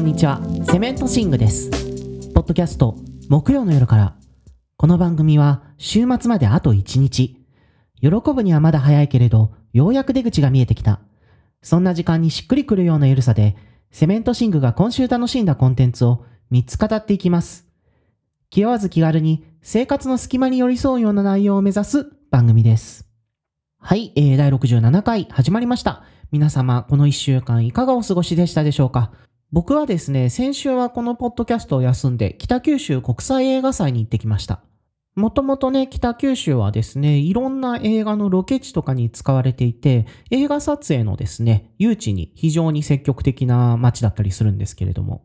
こんにちは。セメントシングです。ポッドキャスト木曜の夜から。この番組は週末まであと1日。喜ぶにはまだ早いけれどようやく出口が見えてきた。そんな時間にしっくりくるような緩さでセメントシングが今週楽しんだコンテンツを3つ語っていきます。気負わず気軽に生活の隙間に寄り添うような内容を目指す番組です。はい、えー、第67回始まりました。皆様、この1週間いかがお過ごしでしたでしょうか？僕はですね、先週はこのポッドキャストを休んで、北九州国際映画祭に行ってきました。もともとね、北九州はですね、いろんな映画のロケ地とかに使われていて、映画撮影のですね、誘致に非常に積極的な街だったりするんですけれども、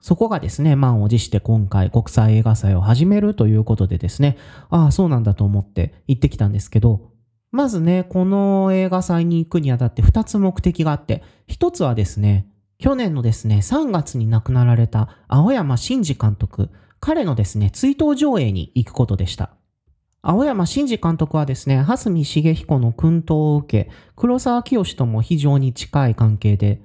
そこがですね、満を持して今回国際映画祭を始めるということでですね、ああ、そうなんだと思って行ってきたんですけど、まずね、この映画祭に行くにあたって2つ目的があって、1つはですね、去年のですね、3月に亡くなられた青山真司監督、彼のですね、追悼上映に行くことでした。青山真司監督はですね、蓮見茂彦の薫陶を受け、黒沢清とも非常に近い関係で、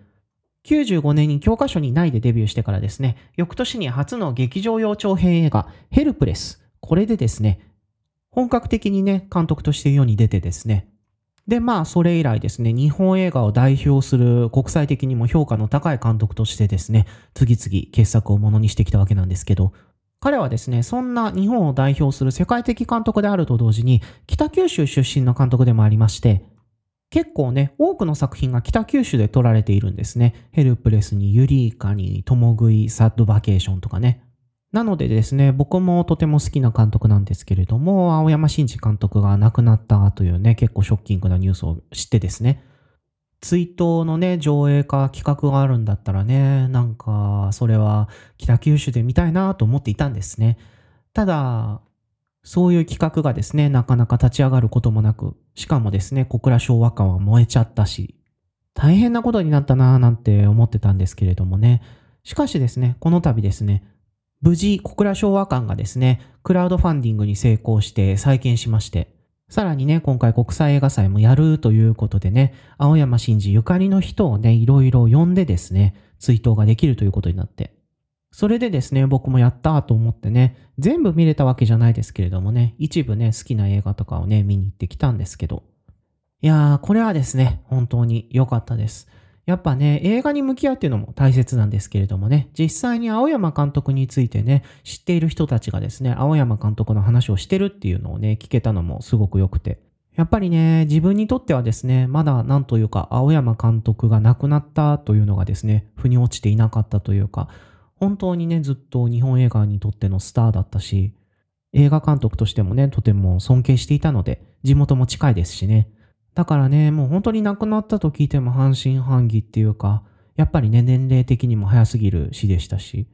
95年に教科書にないでデビューしてからですね、翌年に初の劇場用長編映画、ヘルプレス。これでですね、本格的にね、監督として世に出てですね。で、まあ、それ以来ですね、日本映画を代表する国際的にも評価の高い監督としてですね、次々傑作をものにしてきたわけなんですけど、彼はですね、そんな日本を代表する世界的監督であると同時に、北九州出身の監督でもありまして、結構ね、多くの作品が北九州で撮られているんですね。ヘルプレスにユリーカに、トモグイ、サッドバケーションとかね。なのでですね、僕もとても好きな監督なんですけれども、青山真司監督が亡くなったというね、結構ショッキングなニュースを知ってですね、追悼のね、上映か企画があるんだったらね、なんか、それは北九州で見たいなと思っていたんですね。ただ、そういう企画がですね、なかなか立ち上がることもなく、しかもですね、小倉昭和館は燃えちゃったし、大変なことになったなぁなんて思ってたんですけれどもね。しかしですね、この度ですね、無事、小倉昭和館がですね、クラウドファンディングに成功して再建しまして、さらにね、今回国際映画祭もやるということでね、青山真司ゆかりの人をね、いろいろ呼んでですね、追悼ができるということになって。それでですね、僕もやったと思ってね、全部見れたわけじゃないですけれどもね、一部ね、好きな映画とかをね、見に行ってきたんですけど。いやー、これはですね、本当に良かったです。やっぱね、映画に向き合うっていうのも大切なんですけれどもね、実際に青山監督についてね、知っている人たちがですね、青山監督の話をしてるっていうのをね、聞けたのもすごく良くて。やっぱりね、自分にとってはですね、まだなんというか、青山監督が亡くなったというのがですね、腑に落ちていなかったというか、本当にね、ずっと日本映画にとってのスターだったし、映画監督としてもね、とても尊敬していたので、地元も近いですしね、だからね、もう本当に亡くなったと聞いても半信半疑っていうか、やっぱりね、年齢的にも早すぎる死でしたし。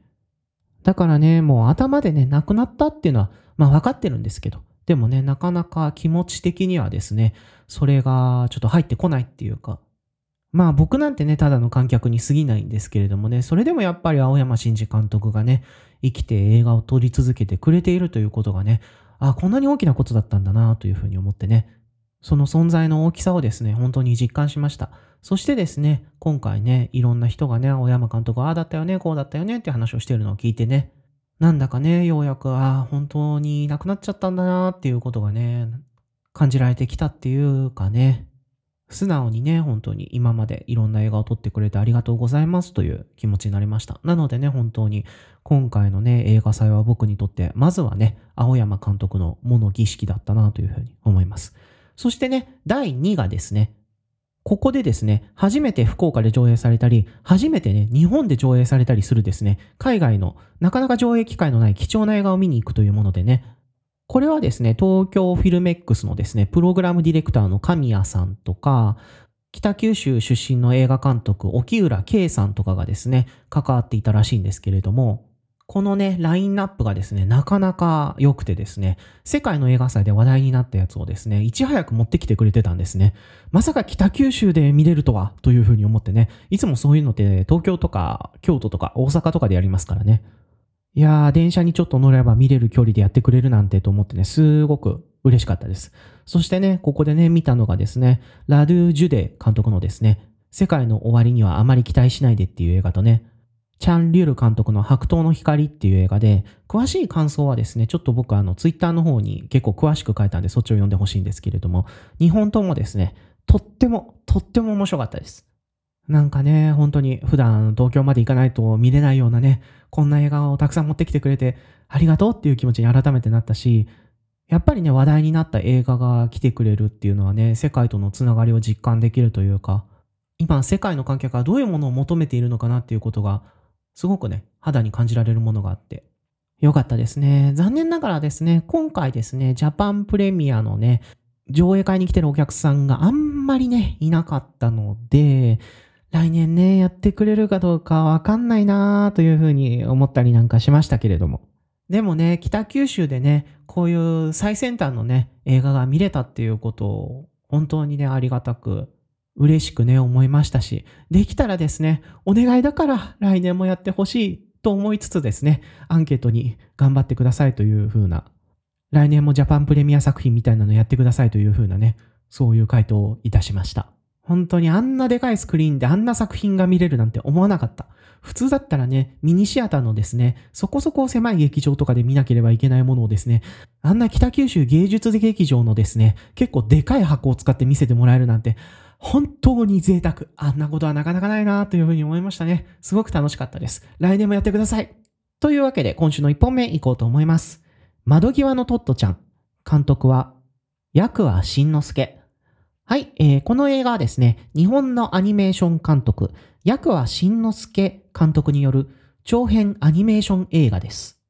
だからね、もう頭でね、亡くなったっていうのは、まあ分かってるんですけど、でもね、なかなか気持ち的にはですね、それがちょっと入ってこないっていうか、まあ僕なんてね、ただの観客に過ぎないんですけれどもね、それでもやっぱり青山真司監督がね、生きて映画を撮り続けてくれているということがね、あ、こんなに大きなことだったんだなというふうに思ってね、その存在の大きさをですね、本当に実感しました。そしてですね、今回ね、いろんな人がね、青山監督、ああだったよね、こうだったよねって話をしてるのを聞いてね、なんだかね、ようやく、ああ、本当になくなっちゃったんだなっていうことがね、感じられてきたっていうかね、素直にね、本当に今までいろんな映画を撮ってくれてありがとうございますという気持ちになりました。なのでね、本当に今回のね、映画祭は僕にとって、まずはね、青山監督の物儀式だったなというふうに思います。そしてね、第2がですね、ここでですね、初めて福岡で上映されたり、初めてね、日本で上映されたりするですね、海外のなかなか上映機会のない貴重な映画を見に行くというものでね、これはですね、東京フィルメックスのですね、プログラムディレクターの神谷さんとか、北九州出身の映画監督、沖浦圭さんとかがですね、関わっていたらしいんですけれども、このね、ラインナップがですね、なかなか良くてですね、世界の映画祭で話題になったやつをですね、いち早く持ってきてくれてたんですね。まさか北九州で見れるとは、というふうに思ってね、いつもそういうのって東京とか京都とか大阪とかでやりますからね。いやー、電車にちょっと乗れば見れる距離でやってくれるなんてと思ってね、すごく嬉しかったです。そしてね、ここでね、見たのがですね、ラドゥ・ジュデ監督のですね、世界の終わりにはあまり期待しないでっていう映画とね、チャン・リュル監督の白桃の光っていう映画で、詳しい感想はですね、ちょっと僕あのツイッターの方に結構詳しく書いたんでそっちを読んでほしいんですけれども、2本ともですね、とっても、とっても面白かったです。なんかね、本当に普段東京まで行かないと見れないようなね、こんな映画をたくさん持ってきてくれてありがとうっていう気持ちに改めてなったし、やっぱりね、話題になった映画が来てくれるっていうのはね、世界とのつながりを実感できるというか、今世界の観客はどういうものを求めているのかなっていうことがすごくね、肌に感じられるものがあって、よかったですね。残念ながらですね、今回ですね、ジャパンプレミアのね、上映会に来てるお客さんがあんまりね、いなかったので、来年ね、やってくれるかどうかわかんないなーというふうに思ったりなんかしましたけれども。でもね、北九州でね、こういう最先端のね、映画が見れたっていうことを、本当にね、ありがたく嬉しくね、思いましたし、できたらですね、お願いだから来年もやってほしいと思いつつですね、アンケートに頑張ってくださいという風な、来年もジャパンプレミア作品みたいなのやってくださいという風なね、そういう回答をいたしました。本当にあんなでかいスクリーンであんな作品が見れるなんて思わなかった。普通だったらね、ミニシアターのですね、そこそこ狭い劇場とかで見なければいけないものをですね、あんな北九州芸術劇場のですね、結構でかい箱を使って見せてもらえるなんて、本当に贅沢。あんなことはなかなかないなというふうに思いましたね。すごく楽しかったです。来年もやってください。というわけで、今週の1本目行こうと思います。窓際のトットちゃん。監督は、役はしんのすけ。はい、えー、この映画はですね、日本のアニメーション監督、役はしんのすけ監督による長編アニメーション映画です。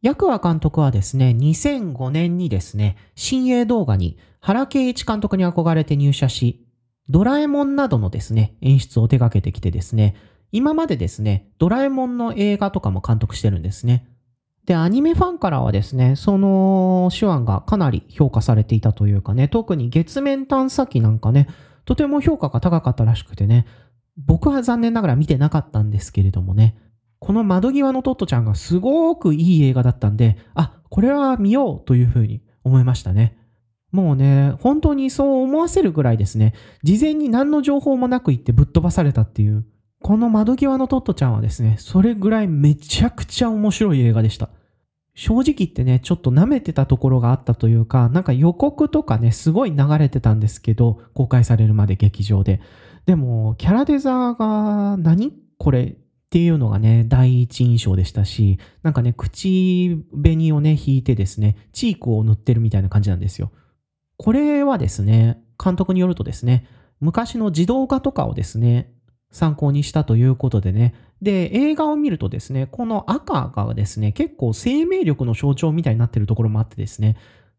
役は監督はですね、2005年にですね、新鋭動画に原敬一監督に憧れて入社し、ドラえもんなどのですね、演出を手掛けてきてですね、今までですね、ドラえもんの映画とかも監督してるんですね。で、アニメファンからはですね、その手腕がかなり評価されていたというかね、特に月面探査機なんかね、とても評価が高かったらしくてね、僕は残念ながら見てなかったんですけれどもね、この窓際のトットちゃんがすごくいい映画だったんで、あ、これは見ようというふうに思いましたね。もうね、本当にそう思わせるぐらいですね、事前に何の情報もなく言ってぶっ飛ばされたっていう、この窓際のトットちゃんはですね、それぐらいめちゃくちゃ面白い映画でした。正直言ってね、ちょっと舐めてたところがあったというか、なんか予告とかね、すごい流れてたんですけど、公開されるまで劇場で。でも、キャラデザーが何これっていうのがね、第一印象でしたし、なんかね、口紅をね、引いてですね、チークを塗ってるみたいな感じなんですよ。これはですね、監督によるとですね、昔の自動画とかをですね、参考にしたということでね、で、映画を見るとですね、この赤がですね、結構生命力の象徴みたいになってるところもあってですね、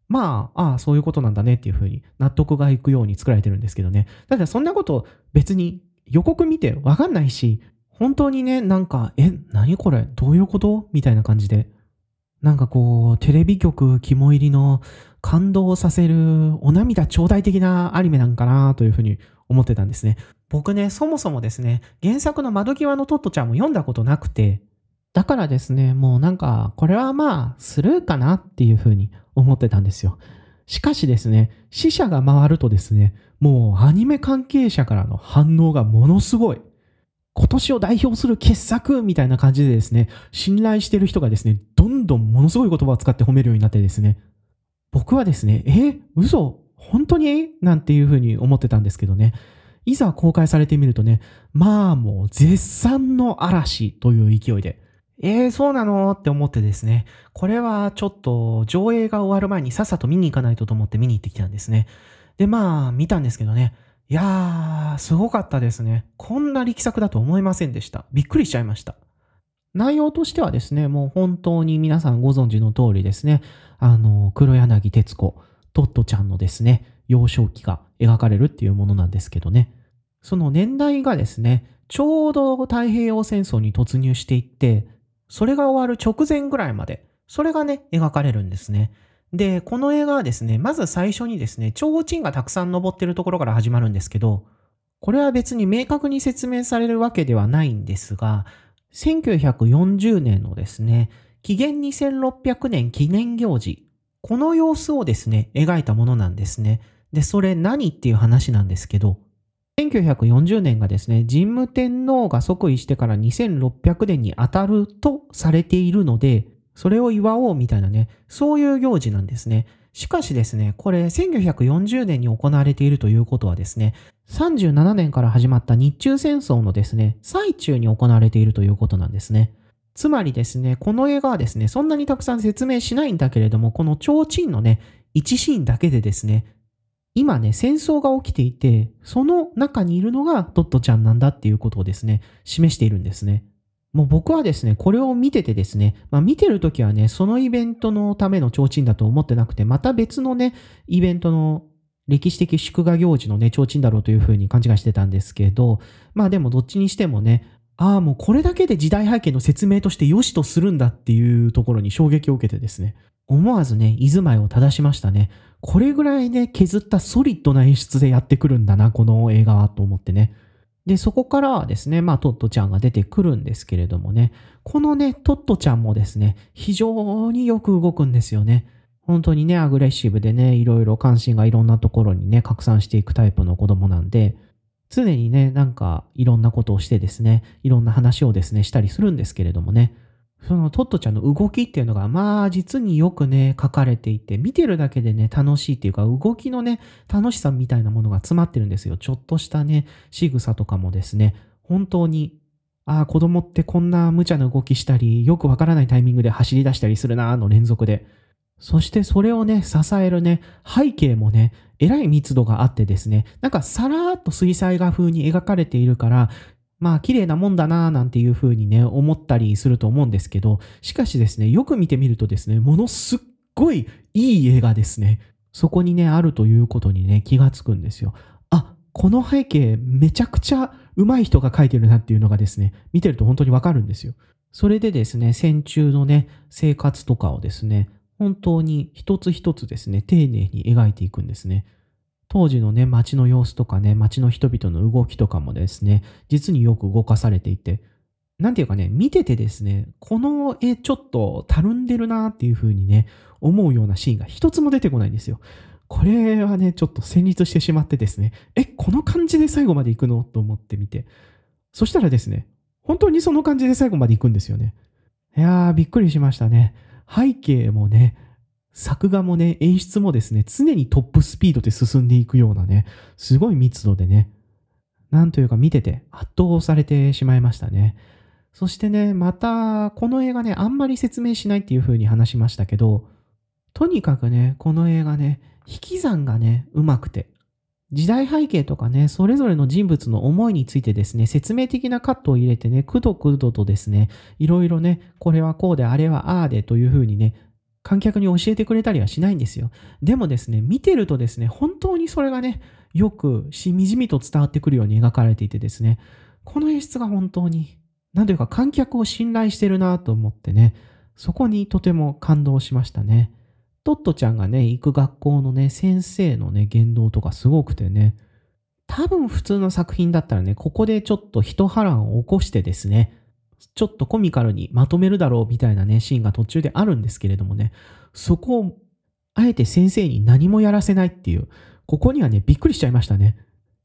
まあ、ああ、そういうことなんだねっていうふうに納得がいくように作られてるんですけどね。ただそんなこと別に予告見てわかんないし、本当にね、なんか、え、何これどういうこと？みたいな感じで。なんかこう、テレビ局肝入りの感動させるお涙頂戴的なアニメなんかなというふうに思ってたんですね。僕ね、そもそもですね、原作の窓際のトットちゃんも読んだことなくて、だからですね、もうなんか、これはまあ、スルーかなっていうふうに思ってたんですよ。しかしですね、死者が回るとですね、もうアニメ関係者からの反応がものすごい。今年を代表する傑作みたいな感じでですね、信頼してる人がですね、どんどんものすごい言葉を使って褒めるようになってですね、僕はですね、え、嘘本当に？なんていうふうに思ってたんですけどね。いざ公開されてみるとね、まあもう絶賛の嵐という勢いで、えー、そうなの？って思ってですね、これはちょっと上映が終わる前にさっさと見に行かないとと思って見に行ってきたんですね。で、まあ見たんですけどね、いやー、すごかったですね。こんな力作だと思いませんでした。びっくりしちゃいました。内容としてはですね、もう本当に皆さんご存知の通りですね、あの、黒柳徹子、トットちゃんのですね、幼少期が描かれるっていうものなんですけどね。その年代がですね、ちょうど太平洋戦争に突入していって、それが終わる直前ぐらいまで、それがね、描かれるんですね。で、この映画はですね、まず最初にですね、提灯がたくさん登ってるところから始まるんですけど、これは別に明確に説明されるわけではないんですが、1940年のですね、紀元2600年記念行事、この様子をですね、描いたものなんですね。で、それ何っていう話なんですけど、1940年がですね、神武天皇が即位してから2600年に当たるとされているので、それを祝おうみたいなね、そういう行事なんですね。しかしですね、これ1940年に行われているということはですね、37年から始まった日中戦争のですね、最中に行われているということなんですね。つまりですね、この映画はですね、そんなにたくさん説明しないんだけれども、この提灯のね、1シーンだけでですね、今ね、戦争が起きていて、その中にいるのがトットちゃんなんだっていうことをですね、示しているんですね。もう僕はですね、これを見ててですね、まあ見てるときはね、そのイベントのための提灯だと思ってなくて、また別のね、イベントの歴史的祝賀行事のね、提灯だろうというふうに勘違いしてたんですけど、まあでもどっちにしてもね、ああ、もうこれだけで時代背景の説明として良しとするんだっていうところに衝撃を受けてですね、思わずね、居住まいを正しましたね。これぐらいね、削ったソリッドな演出でやってくるんだな、この映画はと思ってね。で、そこからはですね、まあ、トットちゃんが出てくるんですけれどもね、このね、トットちゃんもですね、非常によく動くんですよね。本当にね、アグレッシブでね、いろいろ関心がいろんなところにね、拡散していくタイプの子供なんで、常にね、なんかいろんなことをしてですね、いろんな話をですね、したりするんですけれどもね、そのトットちゃんの動きっていうのが、まあ実によくね、書かれていて、見てるだけでね、楽しいっていうか、動きのね、楽しさみたいなものが詰まってるんですよ。ちょっとしたね、仕草とかもですね、本当に、ああ、子供ってこんな無茶な動きしたり、よくわからないタイミングで走り出したりするなの連続で。そしてそれをね、支えるね、背景もね、えらい密度があってですね、なんかさらーっと水彩画風に描かれているから、まあ綺麗なもんだなぁなんていう風にね、思ったりすると思うんですけど、しかしですね、よく見てみるとですね、ものすっごいいい絵がですね、そこにね、あるということにね、気がつくんですよ。あ、この背景めちゃくちゃ上手い人が描いてるなっていうのがですね、見てると本当にわかるんですよ。それでですね、戦中のね、生活とかをですね、本当に一つ一つですね、丁寧に描いていくんですね。当時のね、街の様子とかね、街の人々の動きとかもですね、実によく動かされていて、なんていうかね、見ててですね、この絵ちょっとたるんでるなっていう風にね、思うようなシーンが一つも出てこないんですよ。これはね、ちょっと戦慄してしまってですね、え、この感じで最後まで行くの？と思ってみて。そしたらですね、本当にその感じで最後まで行くんですよね。いやー、びっくりしましたね。背景もね、作画もね、演出もですね、常にトップスピードで進んでいくようなね、すごい密度でね、なんというか見てて圧倒されてしまいましたね。そしてね、また、この映画ね、あんまり説明しないっていう風に話しましたけど、とにかくね、この映画ね、引き算がね、うまくて、時代背景とかね、それぞれの人物の思いについてですね、説明的なカットを入れてね、くどくどとですね、いろいろね、これはこうで、あれはああでという風にね、観客に教えてくれたりはしないんですよ。でもですね、見てるとですね、本当にそれがね、よくしみじみと伝わってくるように描かれていてですね、この演出が本当に、なんというか観客を信頼してるなと思ってね、そこにとても感動しましたね。トットちゃんがね、行く学校のね、先生のね、言動とかすごくてね、多分普通の作品だったらね、ここでちょっと一波乱を起こしてですね、ちょっとコミカルにまとめるだろうみたいなね、シーンが途中であるんですけれどもね、そこを、あえて先生に何もやらせないっていう、ここにはね、びっくりしちゃいましたね。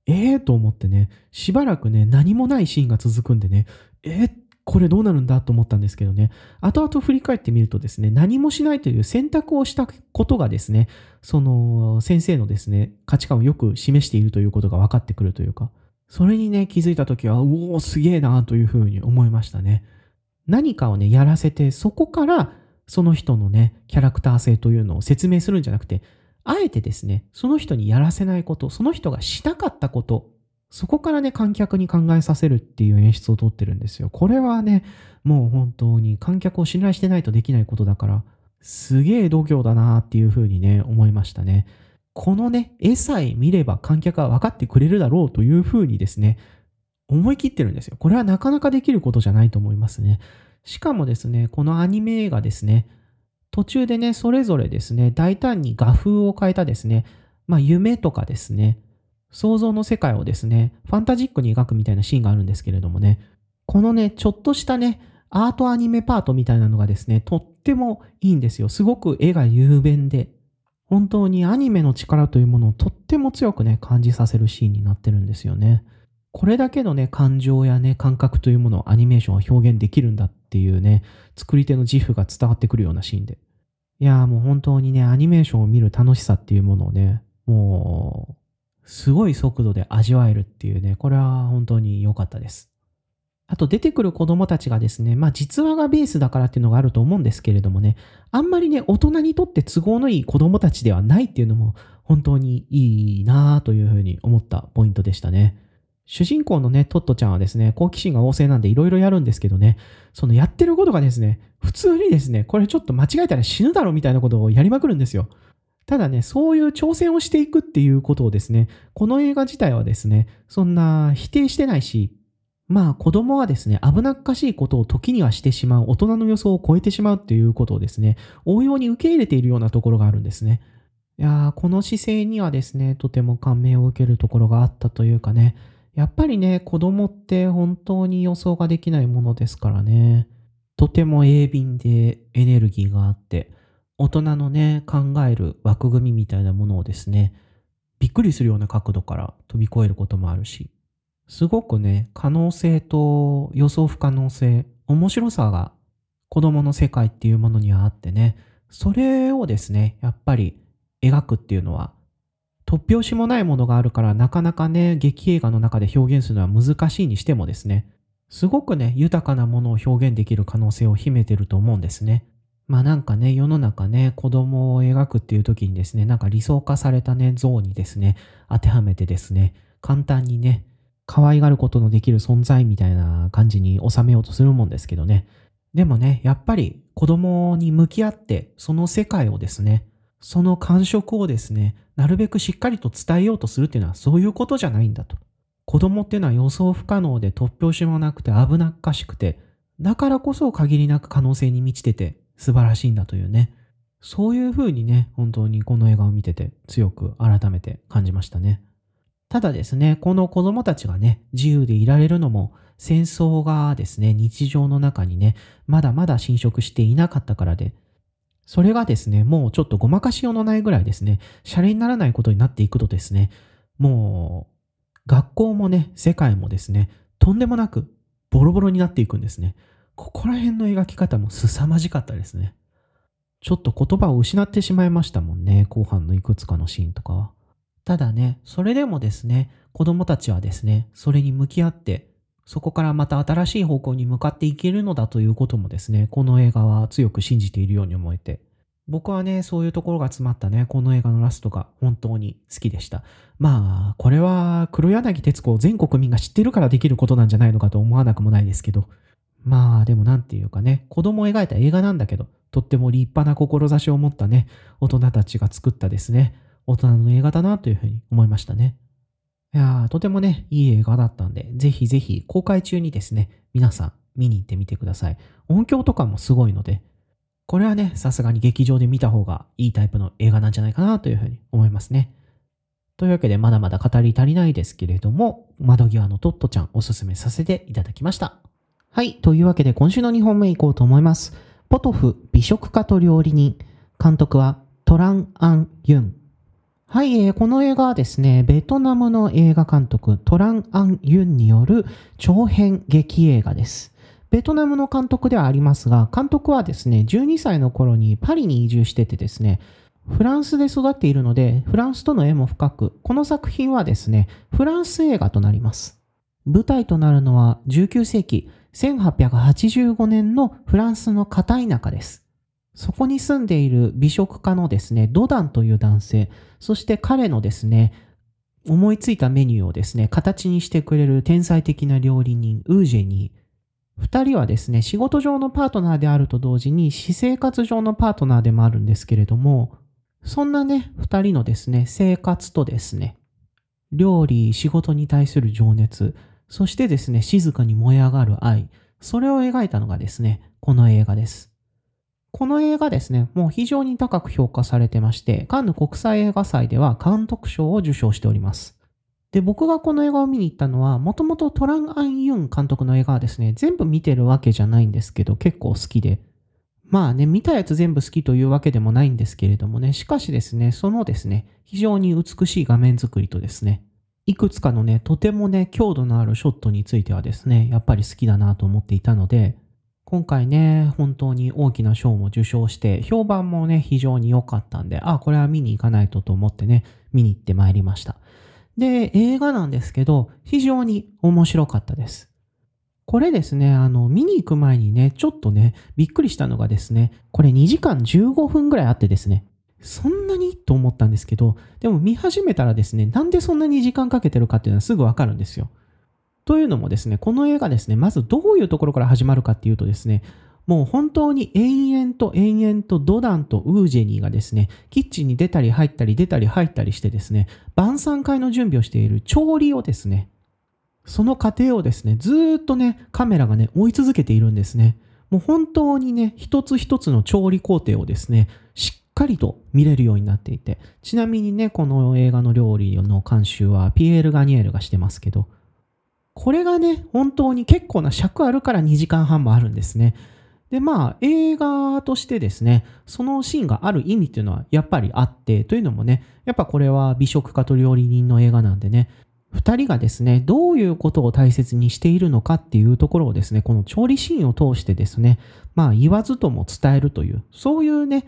ええー、と思ってね、しばらくね、何もないシーンが続くんでね、えー、これどうなるんだと思ったんですけどね、後々振り返ってみるとですね、何もしないという選択をしたことがですね、その先生のですね、価値観をよく示しているということが分かってくるというか、それにね、気づいたときは、うおー、すげえなというふうに思いましたね。何かをね、やらせて、そこからその人のね、キャラクター性というのを説明するんじゃなくて、あえてですね、その人にやらせないこと、その人がしなかったこと、そこからね、観客に考えさせるっていう演出をとってるんですよ。これはね、もう本当に観客を信頼してないとできないことだから、すげえ度胸だなっていうふうにね、思いましたね。このね、絵さえ見れば観客は分かってくれるだろうというふうにですね、思い切ってるんですよ。これはなかなかできることじゃないと思いますね。しかもですね、このアニメ映画ですね、途中でね、それぞれですね、大胆に画風を変えたですね、まあ夢とかですね、想像の世界をですね、ファンタジックに描くみたいなシーンがあるんですけれどもね、このね、ちょっとしたね、アートアニメパートみたいなのがですね、とってもいいんですよ。すごく絵が雄弁で、本当にアニメの力というものをとっても強くね、感じさせるシーンになってるんですよね。これだけのね、感情やね、感覚というものをアニメーションは表現できるんだっていうね、作り手の自負が伝わってくるようなシーンで。いやーもう本当にね、アニメーションを見る楽しさっていうものをね、もう、すごい速度で味わえるっていうね、これは本当に良かったです。あと出てくる子供たちがですね、まあ実話がベースだからっていうのがあると思うんですけれどもね、あんまりね、大人にとって都合のいい子供たちではないっていうのも本当にいいなぁというふうに思ったポイントでしたね。主人公のね、トットちゃんはですね、好奇心が旺盛なんでいろいろやるんですけどね、そのやってることがですね、普通にですね、これちょっと間違えたら死ぬだろみたいなことをやりまくるんですよ。ただね、そういう挑戦をしていくっていうことをですね、この映画自体はですね、そんな否定してないし、まあ子供はですね、危なっかしいことを時にはしてしまう、大人の予想を超えてしまうっていうことをですね、応用に受け入れているようなところがあるんですね。いや、この姿勢にはですね、とても感銘を受けるところがあったというかね、やっぱりね、子供って本当に予想ができないものですからね。とても鋭敏でエネルギーがあって、大人のね、考える枠組みみたいなものをですね、びっくりするような角度から飛び越えることもあるし、すごくね、可能性と予想不可能性、面白さが子供の世界っていうものにはあってね、それをですね、やっぱり描くっていうのは突拍子もないものがあるからなかなかね、劇映画の中で表現するのは難しいにしてもですね、すごくね、豊かなものを表現できる可能性を秘めてると思うんですね。まあなんかね、世の中ね、子供を描くっていう時にですね、なんか理想化されたね、像にですね、当てはめてですね、簡単にね、可愛がることのできる存在みたいな感じに収めようとするもんですけどね。でもね、やっぱり子供に向き合って、その世界をですね、その感触をですね、なるべくしっかりと伝えようとするっていうのはそういうことじゃないんだと。子供っていうのは予想不可能で突拍子もなくて危なっかしくて、だからこそ限りなく可能性に満ちてて素晴らしいんだというね。そういうふうにね、本当にこの映画を見てて強く改めて感じましたね。ただですね、この子供たちがね、自由でいられるのも戦争がですね、日常の中にね、まだまだ侵食していなかったからで、それがですね、もうちょっとごまかしようのないぐらいですね、シャレにならないことになっていくとですね、もう、学校もね、世界もですね、とんでもなくボロボロになっていくんですね。ここら辺の描き方も凄まじかったですね。ちょっと言葉を失ってしまいましたもんね、後半のいくつかのシーンとかは。ただね、それでもですね、子供たちはですね、それに向き合って、そこからまた新しい方向に向かっていけるのだということもですね、この映画は強く信じているように思えて、僕はね、そういうところが詰まったね、この映画のラストが本当に好きでした。まあ、これは黒柳徹子を全国民が知ってるからできることなんじゃないのかと思わなくもないですけど、まあ、でもなんていうかね、子供を描いた映画なんだけど、とっても立派な志を持ったね、大人たちが作ったですね、大人の映画だなというふうに思いましたね。いやー、とてもね、いい映画だったんで、ぜひぜひ公開中にですね、皆さん見に行ってみてください。音響とかもすごいので、これはね、さすがに劇場で見た方がいいタイプの映画なんじゃないかなというふうに思いますね。というわけで、まだまだ語り足りないですけれども、窓際のトットちゃんおすすめさせていただきました。はい。というわけで、今週の2本目いこうと思います。ポトフ美食家と料理人。監督はトラン・アン・ユン。はい、えー、この映画はですね、ベトナムの映画監督トラン・アン・ユンによる長編劇映画です。ベトナムの監督ではありますが、監督はですね、12歳の頃にパリに移住しててですね、フランスで育っているので、フランスとの縁も深く、この作品はですね、フランス映画となります。舞台となるのは19世紀1885年のフランスの片田舎です。そこに住んでいる美食家のですね、ドダンという男性、そして彼のですね、思いついたメニューをですね、形にしてくれる天才的な料理人、ウージェニー。二人はですね、仕事上のパートナーであると同時に、私生活上のパートナーでもあるんですけれども、そんなね、二人のですね、生活とですね、料理、仕事に対する情熱、そしてですね、静かに燃え上がる愛、それを描いたのがですね、この映画です。この映画ですね、もう非常に高く評価されてまして、カンヌ国際映画祭では監督賞を受賞しております。で、僕がこの映画を見に行ったのは、もともとトラン・アン・ユン監督の映画はですね、全部見てるわけじゃないんですけど、結構好きで。まあね、見たやつ全部好きというわけでもないんですけれどもね、しかしですね、そのですね、非常に美しい画面作りとですね、いくつかのね、とてもね、強度のあるショットについてはですね、やっぱり好きだなと思っていたので、今回ね、本当に大きな賞も受賞して、評判もね、非常に良かったんで、あ、これは見に行かないとと思ってね、見に行ってまいりました。で、映画なんですけど、非常に面白かったです。これですね、あの、見に行く前にね、ちょっとね、びっくりしたのがですね、これ2時間15分ぐらいあってですね、そんなに？と思ったんですけど、でも見始めたらですね、なんでそんなに時間かけてるかっていうのはすぐわかるんですよ。というのもですね、この映画ですね、まずどういうところから始まるかっていうとですね、もう本当に延々と延々とドダンとウージェニーがですね、キッチンに出たり入ったり出たり入ったりしてですね、晩餐会の準備をしている調理をですね、その過程をですね、ずっとね、カメラがね、追い続けているんですね。もう本当にね、一つ一つの調理工程をですね、しっかりと見れるようになっていて、ちなみにね、この映画の料理の監修はピエール・ガニエルがしてますけど、これがね、本当に結構な尺あるから2時間半もあるんですね。で、まあ、映画としてですね、そのシーンがある意味っていうのはやっぱりあって、というのもね、やっぱこれは美食家と料理人の映画なんでね、2人がですね、どういうことを大切にしているのかっていうところをですね、この調理シーンを通してですね、まあ言わずとも伝えるという、そういうね、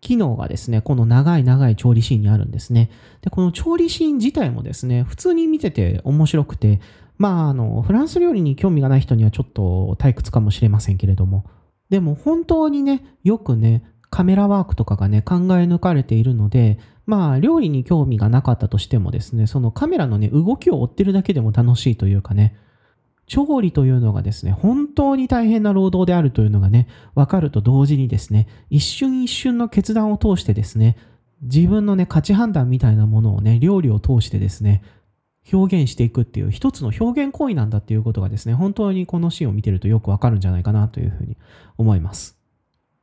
機能がですね、この長い長い調理シーンにあるんですね。で、この調理シーン自体もですね、普通に見てて面白くて、まあ、あの、フランス料理に興味がない人にはちょっと退屈かもしれませんけれども、でも本当にね、よくね、カメラワークとかがね、考え抜かれているので、まあ、料理に興味がなかったとしてもですね、そのカメラのね、動きを追ってるだけでも楽しいというかね、調理というのがですね、本当に大変な労働であるというのがね、わかると同時にですね、一瞬一瞬の決断を通してですね、自分のね、価値判断みたいなものをね、料理を通してですね、表現していくっていう一つの表現行為なんだっていうことがですね、本当にこのシーンを見てるとよくわかるんじゃないかなというふうに思います。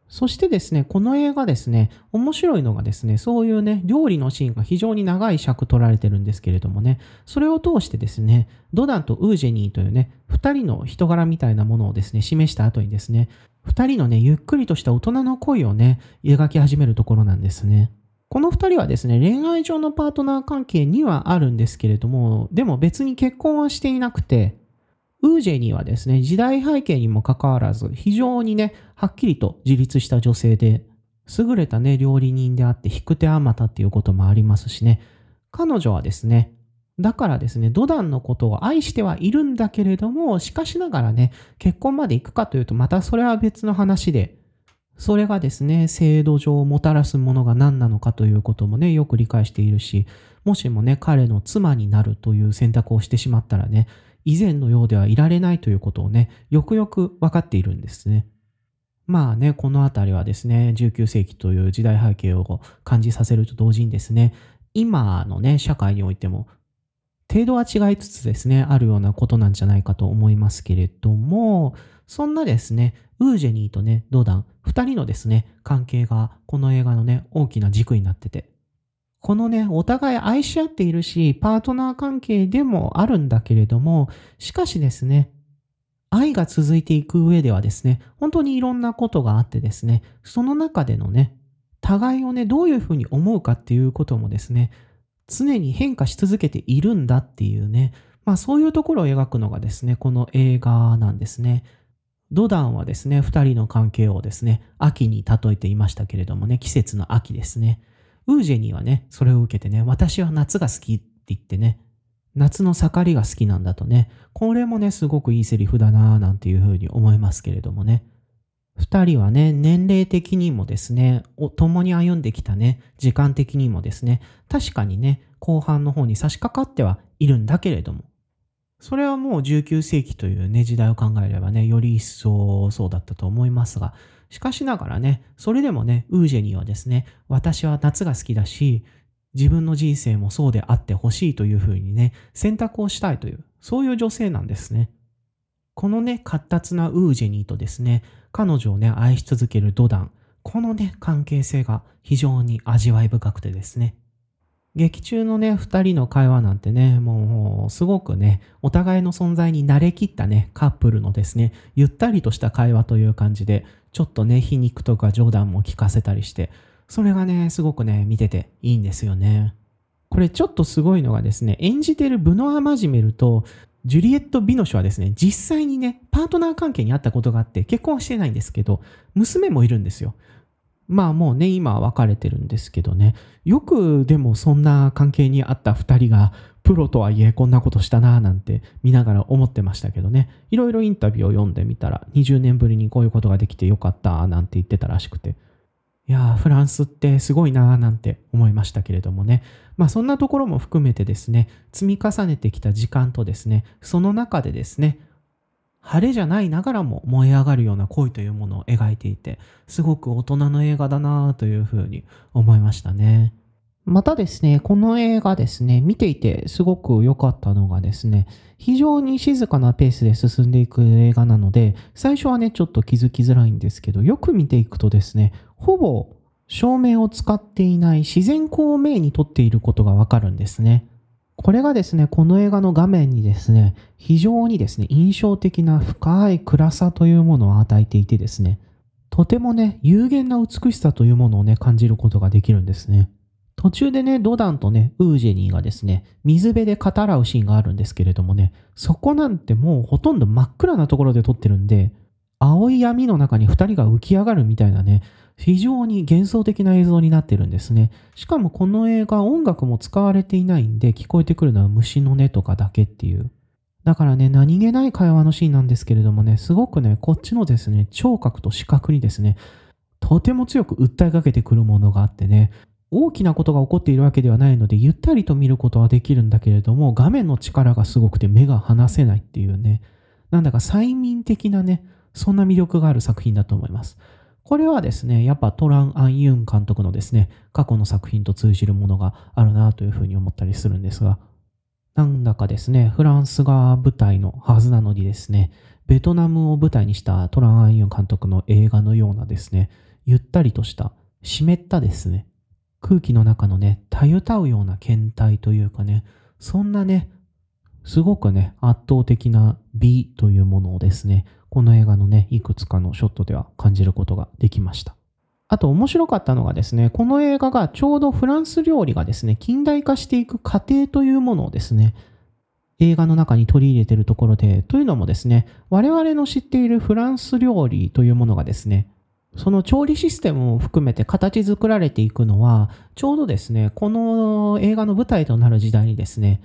そしてですね、この映画ですね、面白いのがですね、そういうね、料理のシーンが非常に長い尺取られてるんですけれどもね、それを通してですね、ドダンとウージェニーというね、二人の人柄みたいなものをですね、示した後にですね、二人のね、ゆっくりとした大人の恋をね、描き始めるところなんですね。この二人はですね、恋愛上のパートナー関係にはあるんですけれども、でも別に結婚はしていなくて、ウージェニーはですね、時代背景にもかかわらず、非常にね、はっきりと自立した女性で、優れたね、料理人であって、引く手あまたっていうこともありますしね、彼女はですね、だからですね、ドダンのことを愛してはいるんだけれども、しかしながらね、結婚まで行くかというと、またそれは別の話で、それがですね、制度上もたらすものが何なのかということもね、よく理解しているし、もしもね、彼の妻になるという選択をしてしまったらね、以前のようではいられないということをね、よくよく分かっているんですね。まあね、このあたりはですね、19世紀という時代背景を感じさせると同時にですね、今のね、社会においても、程度は違いつつですね、あるようなことなんじゃないかと思いますけれども、そんなですね、ウージェニーとね、ドダン、二人のですね、関係がこの映画のね、大きな軸になってて、このね、お互い愛し合っているし、パートナー関係でもあるんだけれども、しかしですね、愛が続いていく上ではですね、本当にいろんなことがあってですね、その中でのね、互いをね、どういうふうに思うかっていうこともですね、常に変化し続けているんだっていうね、まあそういうところを描くのがですね、この映画なんですね。ドダンはですね、二人の関係をですね、秋に例えていましたけれどもね、季節の秋ですね。ウージェニーはね、それを受けてね、私は夏が好きって言ってね、夏の盛りが好きなんだとね、これもね、すごくいいセリフだなぁなんていうふうに思いますけれどもね。二人はね、年齢的にもですね、共に歩んできたね、時間的にもですね、確かにね、後半の方に差し掛かってはいるんだけれども、それはもう19世紀というね、時代を考えればね、より一層そうだったと思いますが、しかしながらね、それでもね、ウージェニーはですね、私は夏が好きだし、自分の人生もそうであってほしいというふうにね、選択をしたいという、そういう女性なんですね。このね、活達なウージェニーとですね、彼女をね、愛し続けるドダン、このね、関係性が非常に味わい深くてですね、劇中のね、二人の会話なんてね、もう、すごくね、お互いの存在に慣れきったね、カップルのですね、ゆったりとした会話という感じで、ちょっとね、皮肉とか冗談も聞かせたりして、それがね、すごくね、見てていいんですよね。これちょっとすごいのがですね、演じてるブノア・マジメルとジュリエット・ビノシュはですね、実際にね、パートナー関係にあったことがあって、結婚はしてないんですけど、娘もいるんですよ。まあもうね、今は別れてるんですけどね、よくでもそんな関係にあった二人が、プロとはいえこんなことしたなぁなんて見ながら思ってましたけどね、いろいろインタビューを読んでみたら、20年ぶりにこういうことができてよかったなんて言ってたらしくて、いやー、フランスってすごいなぁなんて思いましたけれどもね、まあそんなところも含めてですね、積み重ねてきた時間とですね、その中でですね、晴れじゃないながらも燃え上がるような恋というものを描いていて、すごく大人の映画だなというふうに思いましたね。またですね、この映画ですね、見ていてすごく良かったのがですね、非常に静かなペースで進んでいく映画なので、最初はね、ちょっと気づきづらいんですけど、よく見ていくとですね、ほぼ照明を使っていない自然光明に撮っていることがわかるんですね。これがですね、この映画の画面にですね、非常にですね、印象的な深い暗さというものを与えていてですね、とてもね、有限な美しさというものをね、感じることができるんですね。途中でね、ドダンとね、ウージェニーがですね、水辺で語らうシーンがあるんですけれどもね、そこなんてもうほとんど真っ暗なところで撮ってるんで、青い闇の中に二人が浮き上がるみたいなね、非常に幻想的な映像になってるんですね。しかもこの映画音楽も使われていないんで聞こえてくるのは虫の音とかだけっていう。だからね、何気ない会話のシーンなんですけれどもね、すごくね、こっちのですね、聴覚と視覚にですね、とても強く訴えかけてくるものがあってね、大きなことが起こっているわけではないので、ゆったりと見ることはできるんだけれども、画面の力がすごくて目が離せないっていうね、なんだか催眠的なね、そんな魅力がある作品だと思います。これはですね、やっぱトラン・アン・ユン監督のですね、過去の作品と通じるものがあるなというふうに思ったりするんですが、なんだかですね、フランスが舞台のはずなのにですね、ベトナムを舞台にしたトラン・アン・ユン監督の映画のようなですね、ゆったりとした湿ったですね、空気の中のね、たゆたうような検体というかね、そんなね、すごくね、圧倒的な美というものをですね、この映画のね、いくつかのショットでは感じることができました。あと面白かったのがですね、この映画がちょうどフランス料理がですね、近代化していく過程というものをですね、映画の中に取り入れているところで、というのもですね、我々の知っているフランス料理というものがですね、その調理システムを含めて形作られていくのは、ちょうどですね、この映画の舞台となる時代にですね、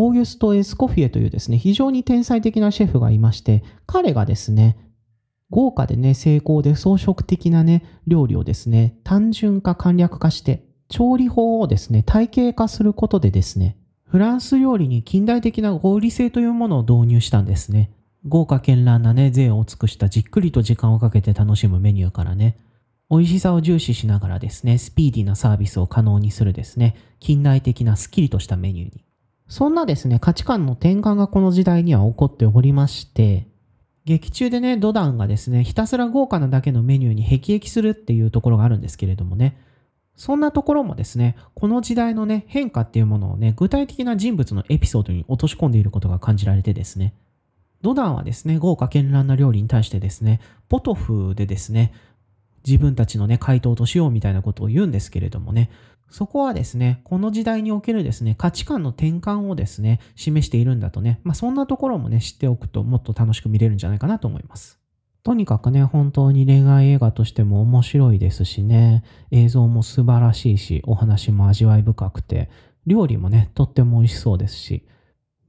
オーギュスト・エスコフィエというですね、非常に天才的なシェフがいまして、彼がですね、豪華でね、成功で装飾的なね、料理をですね、単純化簡略化して、調理法をですね、体系化することでですね、フランス料理に近代的な合理性というものを導入したんですね。豪華絢爛なね、税を尽くしたじっくりと時間をかけて楽しむメニューからね、美味しさを重視しながらですね、スピーディーなサービスを可能にするですね、近代的なスッキリとしたメニューに。そんなですね、価値観の転換がこの時代には起こっておりまして、劇中でね、ドダンがですね、ひたすら豪華なだけのメニューに辟易するっていうところがあるんですけれどもね、そんなところもですね、この時代のね、変化っていうものをね、具体的な人物のエピソードに落とし込んでいることが感じられてですね、ドダンはですね、豪華絢爛な料理に対してですね、ポトフでですね、自分たちのね、回答としようみたいなことを言うんですけれどもね、そこはですね、この時代におけるですね、価値観の転換をですね、示しているんだとね、まあそんなところもね、知っておくともっと楽しく見れるんじゃないかなと思います。とにかくね、本当に恋愛映画としても面白いですしね、映像も素晴らしいし、お話も味わい深くて、料理もね、とっても美味しそうですし、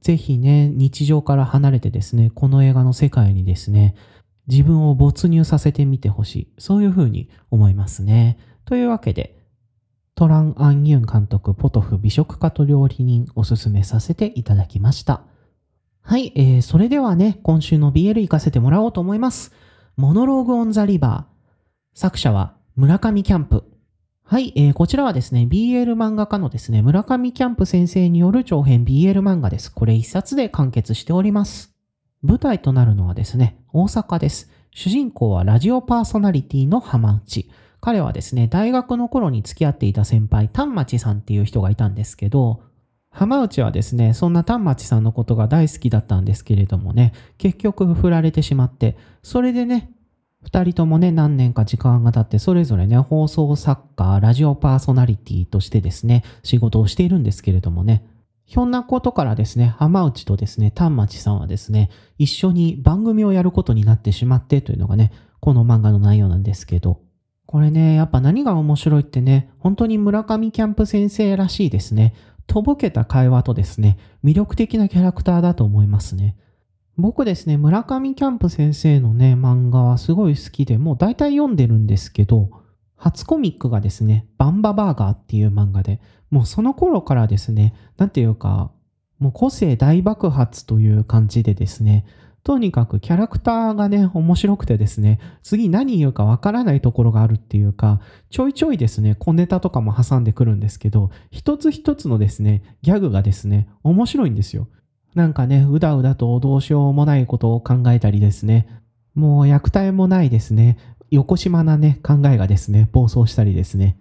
ぜひね、日常から離れてですね、この映画の世界にですね、自分を没入させてみてほしい。そういうふうに思いますね。というわけで、トラン・アン・ユン監督、ポトフ美食家と料理人おすすめさせていただきました。はい、えー、それではね、今週の BL 行かせてもらおうと思います。モノローグ・オン・ザ・リバー。作者は村上キャンプ。はい、えー、こちらはですね、BL 漫画家のですね、村上キャンプ先生による長編 BL 漫画です。これ一冊で完結しております。舞台となるのはですね、大阪です。主人公はラジオパーソナリティの浜内。彼はですね、大学の頃に付き合っていた先輩、丹町さんっていう人がいたんですけど、浜内はですね、そんな丹町さんのことが大好きだったんですけれどもね、結局振られてしまって、それでね、二人ともね、何年か時間が経って、それぞれね、放送作家、ラジオパーソナリティとしてですね、仕事をしているんですけれどもね、ひょんなことからですね、浜内とですね、丹町さんはですね、一緒に番組をやることになってしまってというのがね、この漫画の内容なんですけど、これね、やっぱ何が面白いってね、本当に村上キャンプ先生らしいですね。とぼけた会話とですね、魅力的なキャラクターだと思いますね。僕ですね、村上キャンプ先生のね、漫画はすごい好きで、もう大体読んでるんですけど、初コミックがですね、バンババーガーっていう漫画で、もうその頃からですね、なんていうか、もう個性大爆発という感じでですね、とにかくキャラクターがね、面白くてですね、次何言うかわからないところがあるっていうか、ちょいちょいですね、小ネタとかも挟んでくるんですけど、一つ一つのですね、ギャグがですね、面白いんですよ。なんかね、うだうだとどうしようもないことを考えたりですね、もう虐待もないですね、横島なね、考えがですね、暴走したりですね、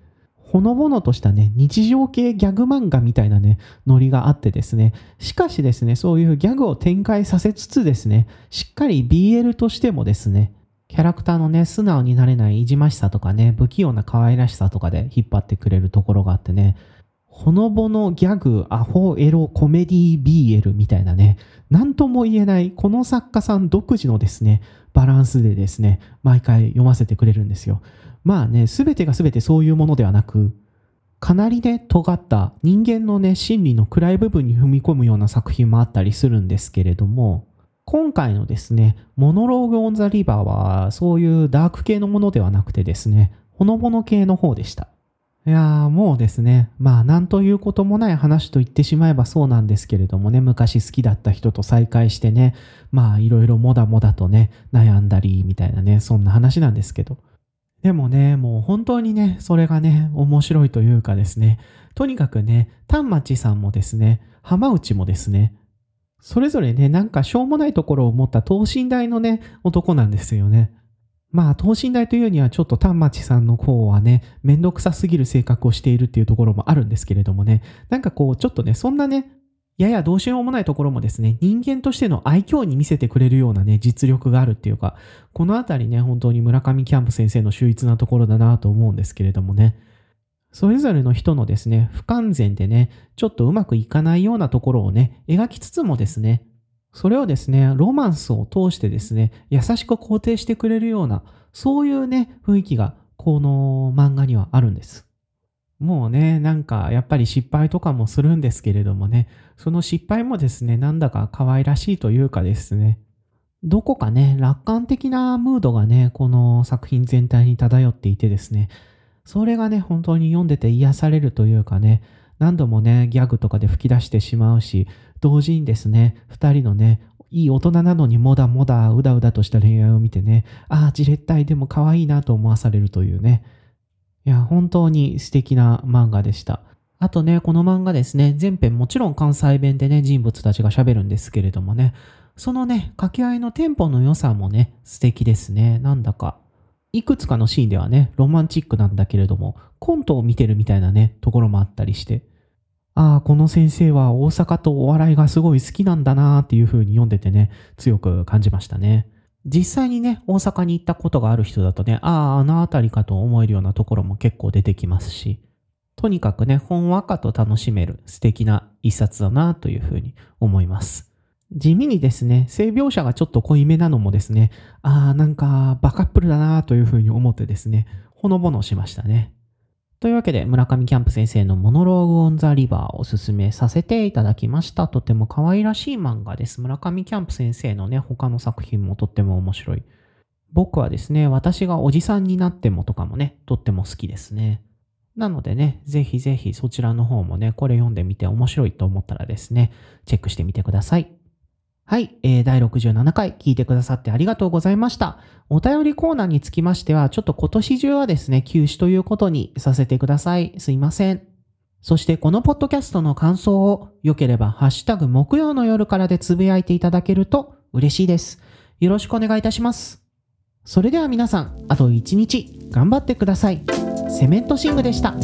ほのぼのとしたね、日常系ギャグ漫画みたいなね、ノリがあってですね、しかしですね、そういうギャグを展開させつつですね、しっかり BL としてもですね、キャラクターのね、素直になれないいじましさとかね、不器用な可愛らしさとかで引っ張ってくれるところがあってね、ほのぼのギャグ、アホエロコメディ BL みたいなね、なんとも言えない、この作家さん独自のですね、バランスでですね、毎回読ませてくれるんですよ。まあね、すべてがすべてそういうものではなく、かなりね、尖った人間のね、心理の暗い部分に踏み込むような作品もあったりするんですけれども、今回のですね、モノローグ・オン・ザ・リバーは、そういうダーク系のものではなくてですね、ほのぼの系の方でした。いやーもうですね、まあなんということもない話と言ってしまえばそうなんですけれどもね、昔好きだった人と再会してね、まあいろいろもだもだとね、悩んだりみたいなね、そんな話なんですけど。でもね、もう本当にね、それがね、面白いというかですね、とにかくね、丹町さんもですね、浜内もですね、それぞれね、なんかしょうもないところを持った等身大のね、男なんですよね。まあ、等身大というにはちょっと丹町さんの方はね、めんどくさすぎる性格をしているっていうところもあるんですけれどもね、なんかこう、ちょっとね、そんなね、ややどうしようもないところもですね、人間としての愛嬌に見せてくれるようなね、実力があるっていうか、このあたりね、本当に村上キャンプ先生の秀逸なところだなと思うんですけれどもね、それぞれの人のですね、不完全でね、ちょっとうまくいかないようなところをね、描きつつもですね、それをですね、ロマンスを通してですね、優しく肯定してくれるような、そういうね、雰囲気が、この漫画にはあるんです。もうね、なんか、やっぱり失敗とかもするんですけれどもね、その失敗もですね、なんだか可愛らしいというかですね、どこかね、楽観的なムードがね、この作品全体に漂っていてですね、それがね、本当に読んでて癒されるというかね、何度もね、ギャグとかで吹き出してしまうし、同時にですね、二人のね、いい大人なのにもだもだうだうだとした恋愛を見てね、ああ、じれったいでも可愛いなと思わされるというね。いや、本当に素敵な漫画でした。あとね、この漫画ですね、全編もちろん関西弁でね、人物たちが喋るんですけれどもね、そのね、掛け合いのテンポの良さもね、素敵ですね。なんだか。いくつかのシーンではね、ロマンチックなんだけれども、コントを見てるみたいなね、ところもあったりして、ああ、この先生は大阪とお笑いがすごい好きなんだなーっていう風に読んでてね、強く感じましたね。実際にね、大阪に行ったことがある人だとね、ああ、あの辺りかと思えるようなところも結構出てきますし、とにかくね、ほんわかと楽しめる素敵な一冊だなという風に思います。地味にですね、性描写がちょっと濃いめなのもですね、ああ、なんかバカップルだなという風に思ってですね、ほのぼのしましたね。というわけで、村上キャンプ先生のモノローグ・オン・ザ・リバーをおすすめさせていただきました。とても可愛らしい漫画です。村上キャンプ先生のね、他の作品もとっても面白い。僕はですね、私がおじさんになってもとかもね、とっても好きですね。なのでね、ぜひぜひそちらの方もね、これ読んでみて面白いと思ったらですね、チェックしてみてください。はい、えー、第67回聞いてくださってありがとうございました。お便りコーナーにつきましては、ちょっと今年中はですね、休止ということにさせてください。すいません。そしてこのポッドキャストの感想を良ければハッシュタグ木曜の夜からでつぶやいていただけると嬉しいです。よろしくお願いいたします。それでは皆さん、あと一日頑張ってください。セメントシングでした。